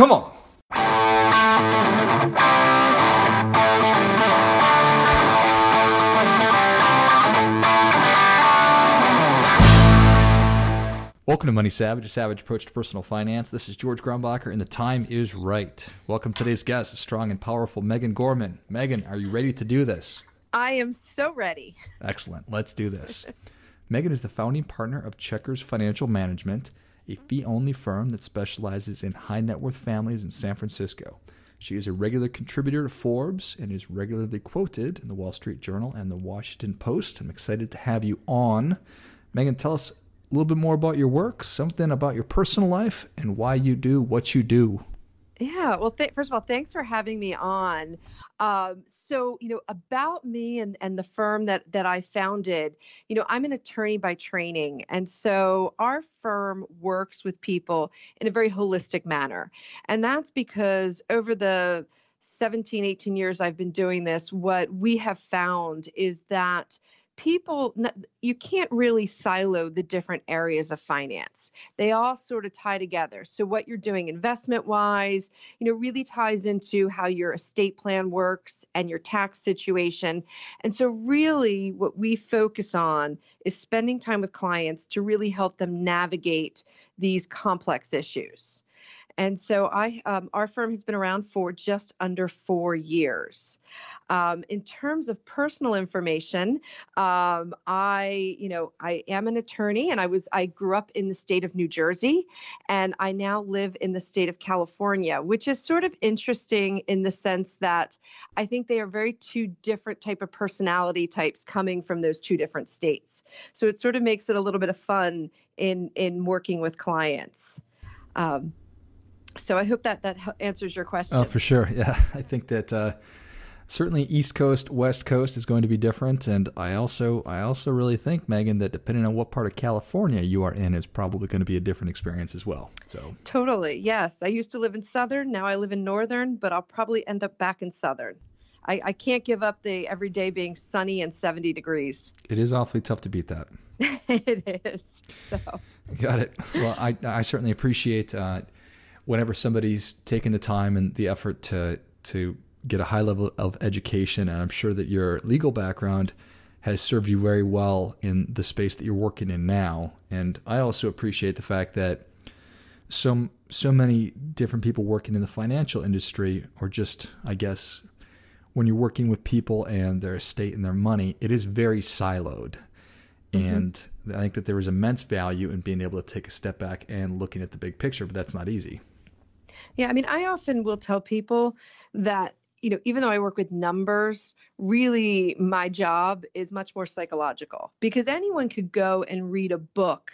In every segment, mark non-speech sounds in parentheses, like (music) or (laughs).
Come on. Welcome to Money Savage, a savage approach to personal finance. This is George Grombacher, and the time is right. Welcome today's guest, strong and powerful Megan Gorman. Megan, are you ready to do this? I am so ready. Excellent. Let's do this. (laughs) Megan is the founding partner of Chequers Financial Management, a fee only firm that specializes in high net worth families in San Francisco. She is a regular contributor to Forbes and is regularly quoted in the Wall Street Journal and the Washington Post. I'm excited to have you on. Megan, tell us a little bit more about your work, something about your personal life, and why you do what you do. Yeah, well, th- first of all, thanks for having me on. Um, so, you know, about me and, and the firm that that I founded, you know, I'm an attorney by training, and so our firm works with people in a very holistic manner, and that's because over the 17, 18 years I've been doing this, what we have found is that people you can't really silo the different areas of finance. They all sort of tie together. So what you're doing investment wise you know really ties into how your estate plan works and your tax situation. And so really what we focus on is spending time with clients to really help them navigate these complex issues and so I, um, our firm has been around for just under four years. Um, in terms of personal information, um, I, you know, I am an attorney, and I was, I grew up in the state of New Jersey, and I now live in the state of California, which is sort of interesting in the sense that I think they are very two different type of personality types coming from those two different states. So it sort of makes it a little bit of fun in in working with clients. Um, so I hope that that answers your question. Oh, for sure. (laughs) Yeah, I think that uh, certainly East Coast, West Coast is going to be different, and I also I also really think Megan that depending on what part of California you are in is probably going to be a different experience as well. So totally, yes. I used to live in Southern, now I live in Northern, but I'll probably end up back in Southern. I, I can't give up the every day being sunny and 70 degrees. It is awfully tough to beat that. (laughs) it is. So. Got it. Well, I, I certainly appreciate uh, whenever somebody's taken the time and the effort to to get a high level of education, and I'm sure that your legal background has served you very well in the space that you're working in now. And I also appreciate the fact that so so many different people working in the financial industry, or just I guess when you're working with people and their estate and their money, it is very siloed. Mm-hmm. And I think that there is immense value in being able to take a step back and looking at the big picture, but that's not easy. Yeah, I mean, I often will tell people that you know, even though I work with numbers, really my job is much more psychological because anyone could go and read a book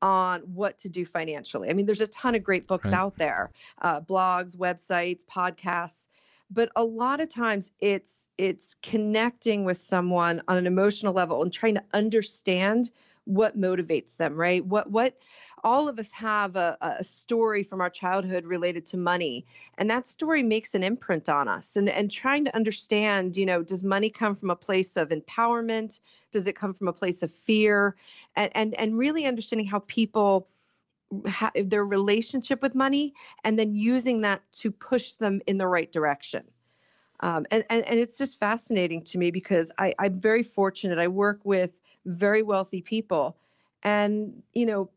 on what to do financially. I mean, there's a ton of great books right. out there, uh, blogs, websites, podcasts, but a lot of times it's it's connecting with someone on an emotional level and trying to understand what motivates them, right? What what all of us have a, a, story from our childhood related to money. And that story makes an imprint on us. And, and trying to understand you know does money come from a place of empowerment? Does it come from a place of fear? And and, and really understanding how people have their relationship with money and then using that to push them in the right direction. Um, and, and, and, it's just fascinating to me because I, I'm very fortunate. I work with very wealthy people. And, you know,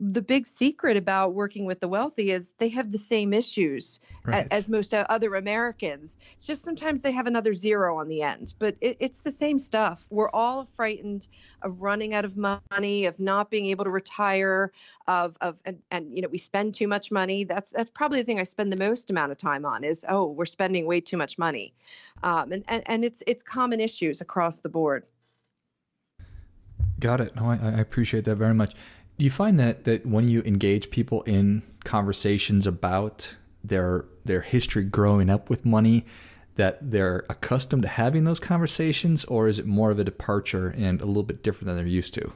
the big secret about working with the wealthy is they have the same issues right. as most other Americans. It's just sometimes they have another zero on the end, but it, it's the same stuff. We're all frightened of running out of money, of not being able to retire, of of and, and you know we spend too much money. That's that's probably the thing I spend the most amount of time on is oh we're spending way too much money, um, and, and and it's it's common issues across the board. Got it. No, I, I appreciate that very much. Do you find that that when you engage people in conversations about their their history growing up with money, that they're accustomed to having those conversations, or is it more of a departure and a little bit different than they're used to?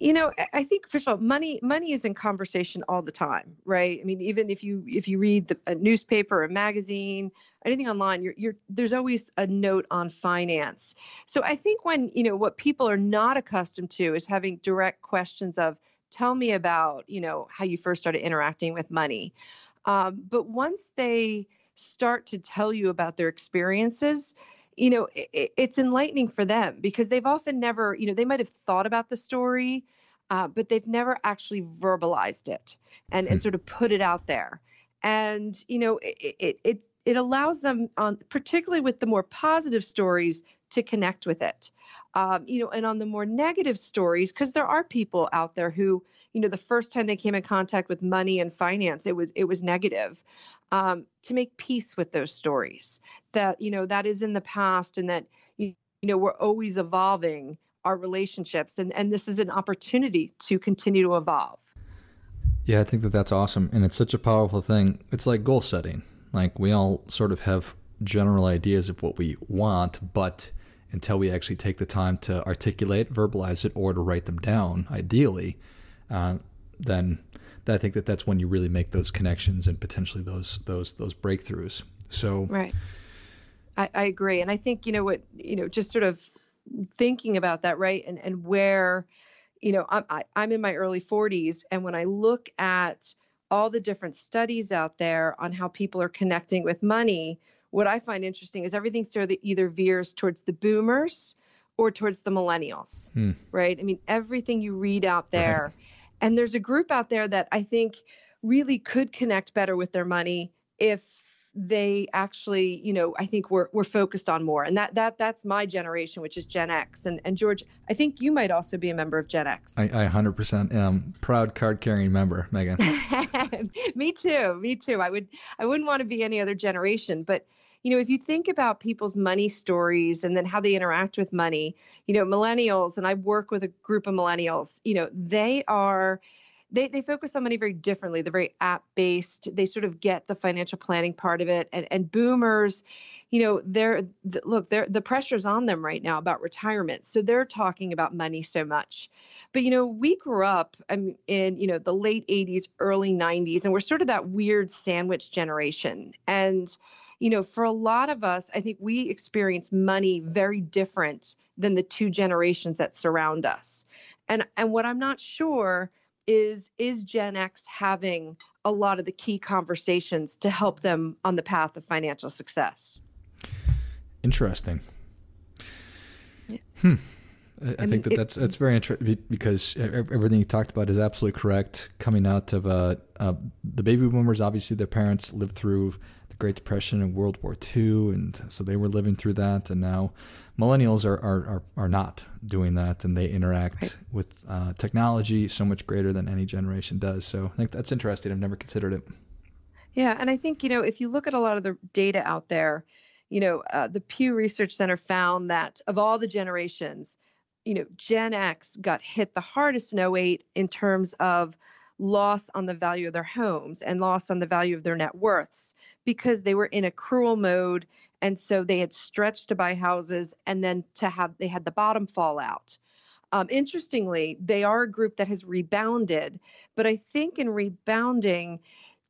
You know i think first of all money money is in conversation all the time right? I mean even if you if you read the, a newspaper a magazine anything online you're, you're there's always a note on finance. So i think when you know what people are not accustomed to is having direct questions of tell me about you know how you first started interacting with money. Um, but once they start to tell you about their experiences, you know, it, it's enlightening for them because they've often never, you know, they might have thought about the story, uh, but they've never actually verbalized it and, and hmm. sort of put it out there. And you know, it, it it it allows them on, particularly with the more positive stories, to connect with it. Um, you know, and on the more negative stories, because there are people out there who, you know, the first time they came in contact with money and finance, it was it was negative. Um, to make peace with those stories, that you know that is in the past, and that you know we're always evolving our relationships, and and this is an opportunity to continue to evolve. Yeah, I think that that's awesome, and it's such a powerful thing. It's like goal setting. Like we all sort of have general ideas of what we want, but until we actually take the time to articulate, verbalize it, or to write them down, ideally, uh, then I think that that's when you really make those connections and potentially those those those breakthroughs. So right, I, I agree, and I think you know what you know, just sort of thinking about that, right, and and where, you know, I'm I, I'm in my early 40s, and when I look at all the different studies out there on how people are connecting with money what I find interesting is everything sort of either veers towards the boomers or towards the millennials, hmm. right? I mean, everything you read out there. Right. And there's a group out there that I think really could connect better with their money if they actually, you know, I think we're we're focused on more. And that that that's my generation, which is Gen X. And and George, I think you might also be a member of Gen X. I, I 100% am proud card carrying member, Megan. (laughs) me too. Me too. I would I wouldn't want to be any other generation, but you know, if you think about people's money stories and then how they interact with money, you know, millennials, and I work with a group of millennials, you know, they are they, they focus on money very differently. They're very app based. They sort of get the financial planning part of it. And, and boomers, you know, they're look, they're, the pressure's on them right now about retirement. So they're talking about money so much. But, you know, we grew up in, you know, the late 80s, early 90s, and we're sort of that weird sandwich generation. And, you know, for a lot of us, I think we experience money very different than the two generations that surround us. And and what I'm not sure is is Gen X having a lot of the key conversations to help them on the path of financial success? Interesting. Yeah. Hmm. I, I, think that it, that's that's very interesting because everything you talked about is absolutely correct. Coming out of uh, uh, the baby boomers, obviously their parents lived through Great Depression and World War II, and so they were living through that. And now millennials are are, are, are not doing that, and they interact right. with uh, technology so much greater than any generation does. So I think that's interesting. I've never considered it. Yeah, and I think you know if you look at a lot of the data out there, you know uh, the Pew Research Center found that of all the generations, you know Gen X got hit the hardest in 08 in terms of loss on the value of their homes and loss on the value of their net worths because they were in accrual mode. And so they had stretched to buy houses and then to have they had the bottom fall out. Um, interestingly they are a group that has rebounded but i think in rebounding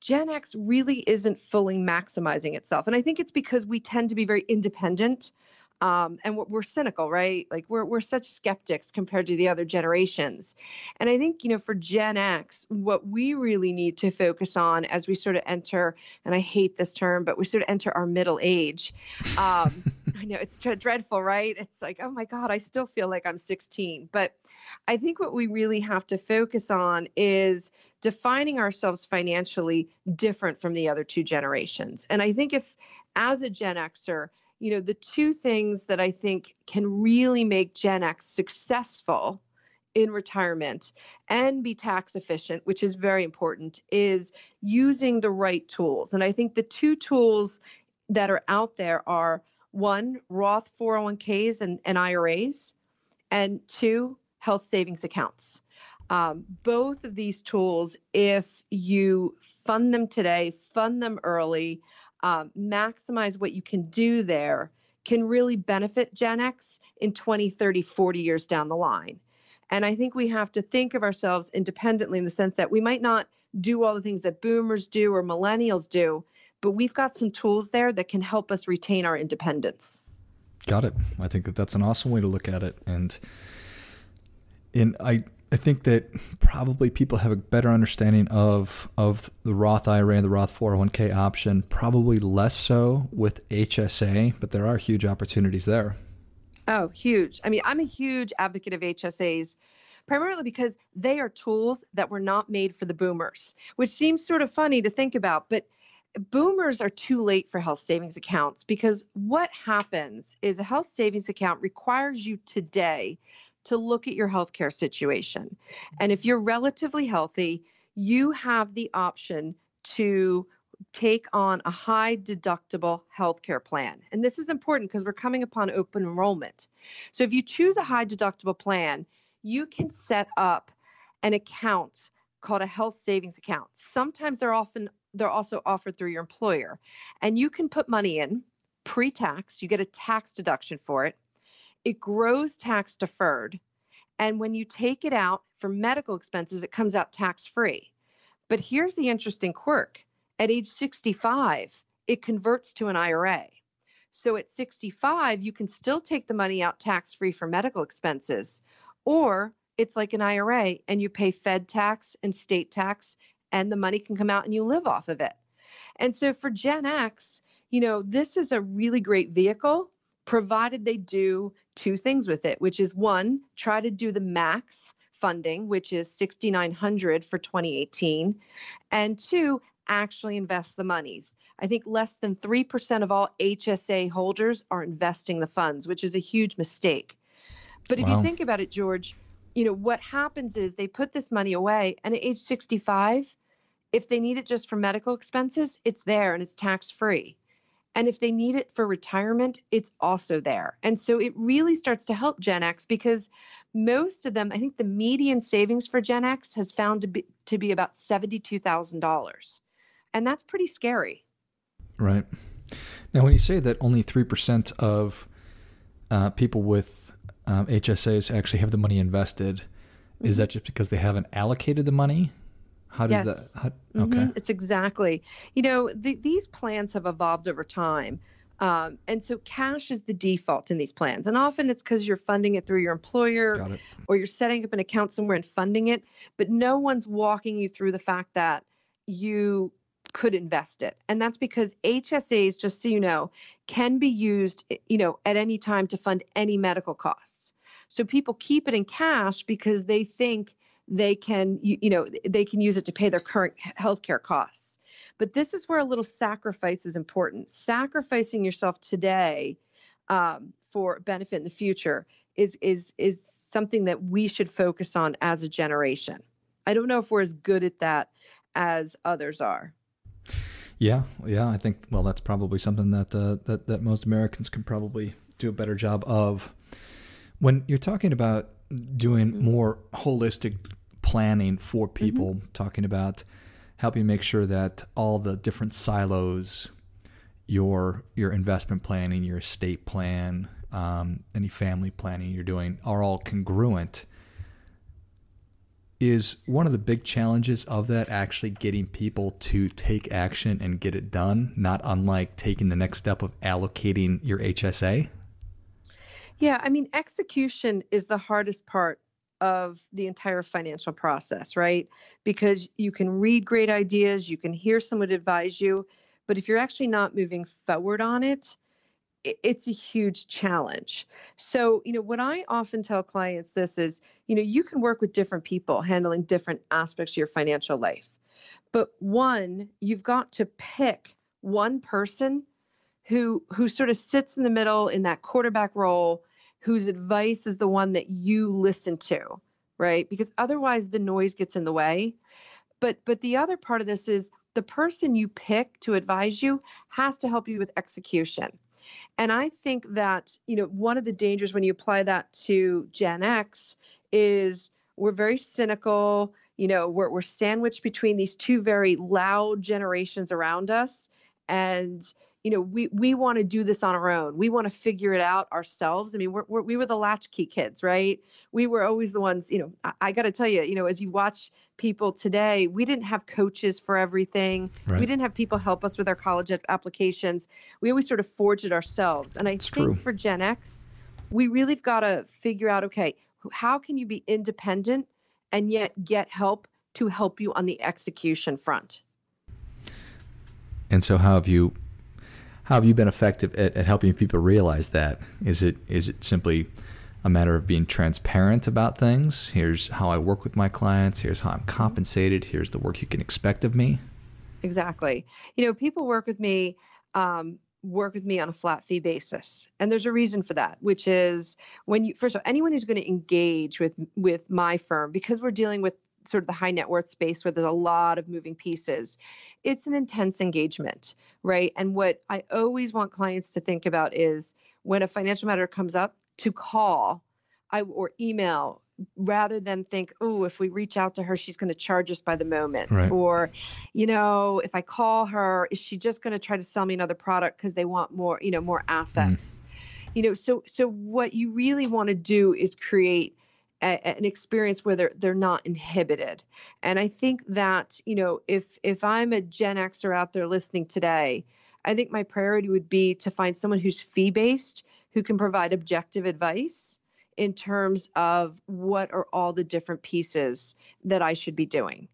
gen x really isn't fully maximizing itself. And i think it's because we tend to be very independent um, and we're, cynical, right? Like we're we're such skeptics compared to the other generations. And I think you know for Gen X, what we really need to focus on as we sort of enter, and I hate this term, but we sort of enter our middle age. Um, (laughs) I know it's dreadful, right? It's like, oh my God, I still feel like I'm 16. But I think what we really have to focus on is defining ourselves financially different from the other two generations. And I think if, as a Gen Xer, you know, the two things that I think can really make Gen X successful in retirement and be tax efficient, which is very important, is using the right tools. And I think the two tools that are out there are one, Roth 401ks and, and IRAs, and two, health savings accounts. Um, both of these tools, if you fund them today, fund them early, um, maximize what you can do there can really benefit Gen X in 20, 30, 40 years down the line. And I think we have to think of ourselves independently in the sense that we might not do all the things that boomers do or millennials do, but we've got some tools there that can help us retain our independence. Got it. I think that that's an awesome way to look at it. And in I I think that probably people have a better understanding of of the Roth IRA and the Roth 401k option. Probably less so with HSA, but there are huge opportunities there. Oh, huge. I mean, I'm a huge advocate of HSAs primarily because they are tools that were not made for the boomers, which seems sort of funny to think about, but boomers are too late for health savings accounts because what happens is a health savings account requires you today to look at your healthcare situation. And if you're relatively healthy, you have the option to take on a high deductible healthcare plan. And this is important because we're coming upon open enrollment. So if you choose a high deductible plan, you can set up an account called a health savings account. Sometimes they're often they're also offered through your employer. And you can put money in pre-tax, you get a tax deduction for it. It grows tax deferred. And when you take it out for medical expenses, it comes out tax free. But here's the interesting quirk at age 65, it converts to an IRA. So at 65, you can still take the money out tax free for medical expenses, or it's like an IRA and you pay Fed tax and state tax, and the money can come out and you live off of it. And so for Gen X, you know, this is a really great vehicle provided they do two things with it, which is one, try to do the max funding, which is 6900 for 2018, and two, actually invest the monies. I think less than 3% of all HSA holders are investing the funds, which is a huge mistake. But if wow. you think about it, George, you know, what happens is they put this money away and at age 65, if they need it just for medical expenses, it's there and it's tax free. And if they need it for retirement, it's also there. And so it really starts to help Gen X because most of them, I think the median savings for Gen X has found to be, to be about $72,000. And that's pretty scary. Right. Now, when you say that only 3% of uh, people with um, HSAs actually have the money invested, mm-hmm. is that just because they haven't allocated the money? How does yes. that? How, mm-hmm. okay, mm-hmm. it's exactly. You know, the, these plans have evolved over time. Um, and so cash is the default in these plans. And often it's because you're funding it through your employer or you're setting up an account somewhere and funding it, but no one's walking you through the fact that you could invest it. And that's because HSAs, just so you know, can be used, you know, at any time to fund any medical costs. So people keep it in cash because they think they can you, you know they can use it to pay their current healthcare costs. But this is where a little sacrifice is important. Sacrificing yourself today um, for benefit in the future is is is something that we should focus on as a generation. I don't know if we're as good at that as others are. Yeah yeah i think well that's probably something that uh, that that most americans can probably do a better job of. When you're talking about doing mm-hmm. more holistic planning for mm-hmm. people, mm-hmm. talking about helping make sure that all the different silos, your your investment planning, your estate plan, um, any family planning you're doing, are all congruent. Is one of the big challenges of that actually getting people to take action and get it done, not unlike taking the next step of allocating your HSA? Yeah, I mean, execution is the hardest part of the entire financial process, right? Because you can read great ideas, you can hear someone advise you, but if you're actually not moving forward on it, it's a huge challenge. So, you know, what I often tell clients this is, you know, you can work with different people handling different aspects of your financial life. But one, you've got to pick one person who who sort of sits in the middle in that quarterback role whose advice is the one that you listen to, right? Because otherwise the noise gets in the way. But but the other part of this is the person you pick to advise you has to help you with execution. And I think that, you know, one of the dangers when you apply that to Gen X is we're very cynical, you know, we're, we're sandwiched between these two very loud generations around us. And you know, we we want to do this on our own. We want to figure it out ourselves. I mean, we're, we're, we were the latchkey kids, right? We were always the ones. You know, I, I got to tell you, you know, as you watch people today, we didn't have coaches for everything. Right. We didn't have people help us with our college applications. We always sort of forged it ourselves. And I it's think true. for Gen X, we really've got to figure out, okay, how can you be independent and yet get help to help you on the execution front. And so, how have you how have you been effective at, at helping people realize that? Is it is it simply a matter of being transparent about things? Here's how I work with my clients. Here's how I'm compensated. Here's the work you can expect of me. Exactly. You know, people work with me. Um, work with me on a flat fee basis and there's a reason for that which is when you first of all anyone who's going to engage with with my firm because we're dealing with sort of the high net worth space where there's a lot of moving pieces. It's an intense engagement, right? And what I always want clients to think about is when a financial matter comes up, to call I, or email rather than think, oh, if we reach out to her, she's going to charge us by the moment. Right. Or, you know, if I call her, is she just going to try to sell me another product because they want more, you know, more assets? Mm. You know, so so what you really want to do is create a, an experience where they're they're not inhibited. And I think that you know if if I'm a Gen Xer out there listening today, I think my priority would be to find someone who's fee based who can provide objective advice in terms of what are all the different pieces that I should be doing.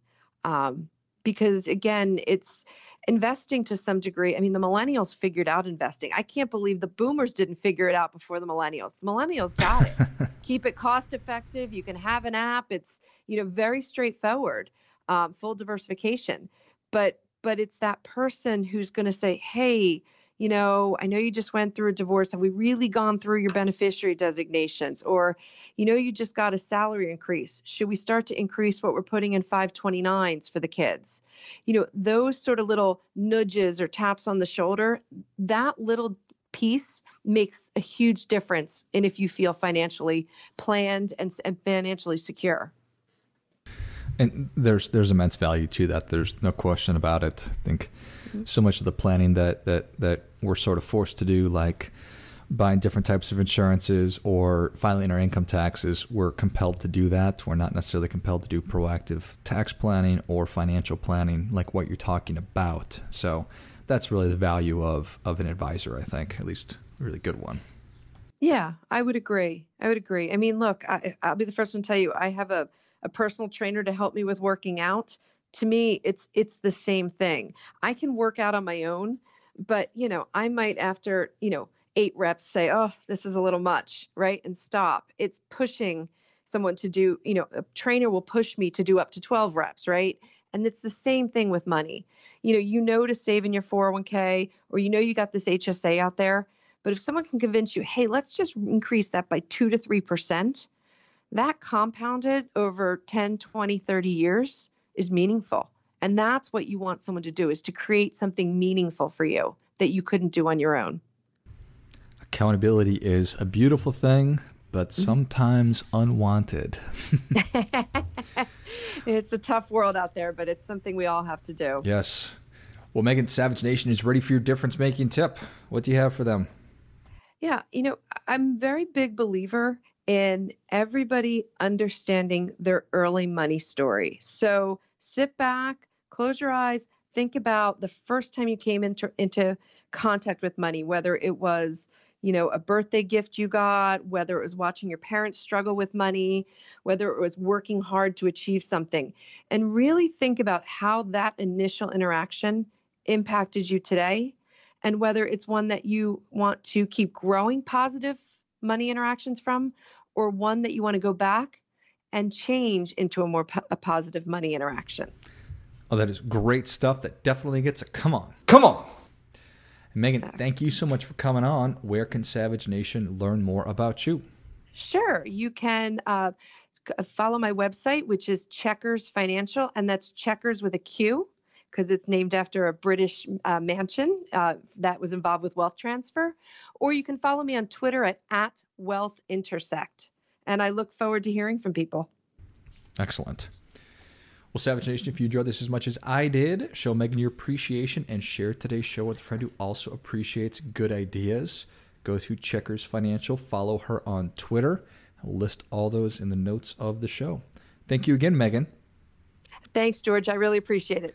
Um, because again, it's investing to some degree. I mean, the millennials figured out investing. I can't believe the boomers didn't figure it out before the millennials. The millennials got it. (laughs) Keep it cost effective. You can have an app. It's you know very straightforward, um, full diversification. But but it's that person who's going to say, hey, you know, I know you just went through a divorce. Have we really gone through your beneficiary designations? Or, you know, you just got a salary increase. Should we start to increase what we're putting in 529s for the kids? You know, those sort of little nudges or taps on the shoulder, that little piece makes a huge difference in if you feel financially planned and, and financially secure. And there's there's immense value to that. There's no question about it. I think so much of the planning that that that we're sort of forced to do, like buying different types of insurances or filing our income taxes, we're compelled to do that. We're not necessarily compelled to do proactive tax planning or financial planning like what you're talking about. So that's really the value of of an advisor, I think, at least a really good one. Yeah, I would agree. I would agree. I mean, look, I, I'll be the first one to tell you, I have a a personal trainer to help me with working out to me it's it's the same thing. I can work out on my own but you know i might after you know eight reps say oh this is a little much right and stop. It's pushing someone to do you know a trainer will push me to do up to 12 reps right? And it's the same thing with money. You know you know to save in your 401k or you know you got this hsa out there but if someone can convince you hey let's just increase that by 2 to 3 percent that compounded over 10, 20, 30 years is meaningful. And that's what you want someone to do is to create something meaningful for you that you couldn't do on your own. Accountability is a beautiful thing, but mm-hmm. sometimes unwanted. (laughs) (laughs) it's a tough world out there, but it's something we all have to do. Yes. Well, Megan, Savage Nation is ready for your difference making tip. What do you have for them? Yeah, you know, I'm a very big believer in everybody understanding their early money story. So sit back, close your eyes, think about the first time you came into into contact with money, whether it was you know a birthday gift you got whether it was watching your parents struggle with money whether it was working hard to achieve something and really think about how that initial interaction impacted you today and whether it's one that you want to keep growing positive money interactions from or one that you want to go back and change into a more po- a positive money interaction. Oh, that is great stuff. That definitely gets a come on, come on. Megan, exactly. thank you so much for coming on. Where can Savage Nation learn more about you? Sure, you can uh, follow my website, which is Chequers Financial, and that's Chequers with a Q because it's named after a British uh, mansion uh, that was involved with wealth transfer. Or you can follow me on Twitter at, at Wealth Intersect. And I look forward to hearing from people. Excellent. Well, Savage Nation, if you enjoyed this as much as I did, show Megan your appreciation and share today's show with a friend who also appreciates good ideas. Go to Chequers Financial, follow her on Twitter. I'll list all those in the notes of the show. Thank you again, Megan. Thanks, George. I really appreciate it.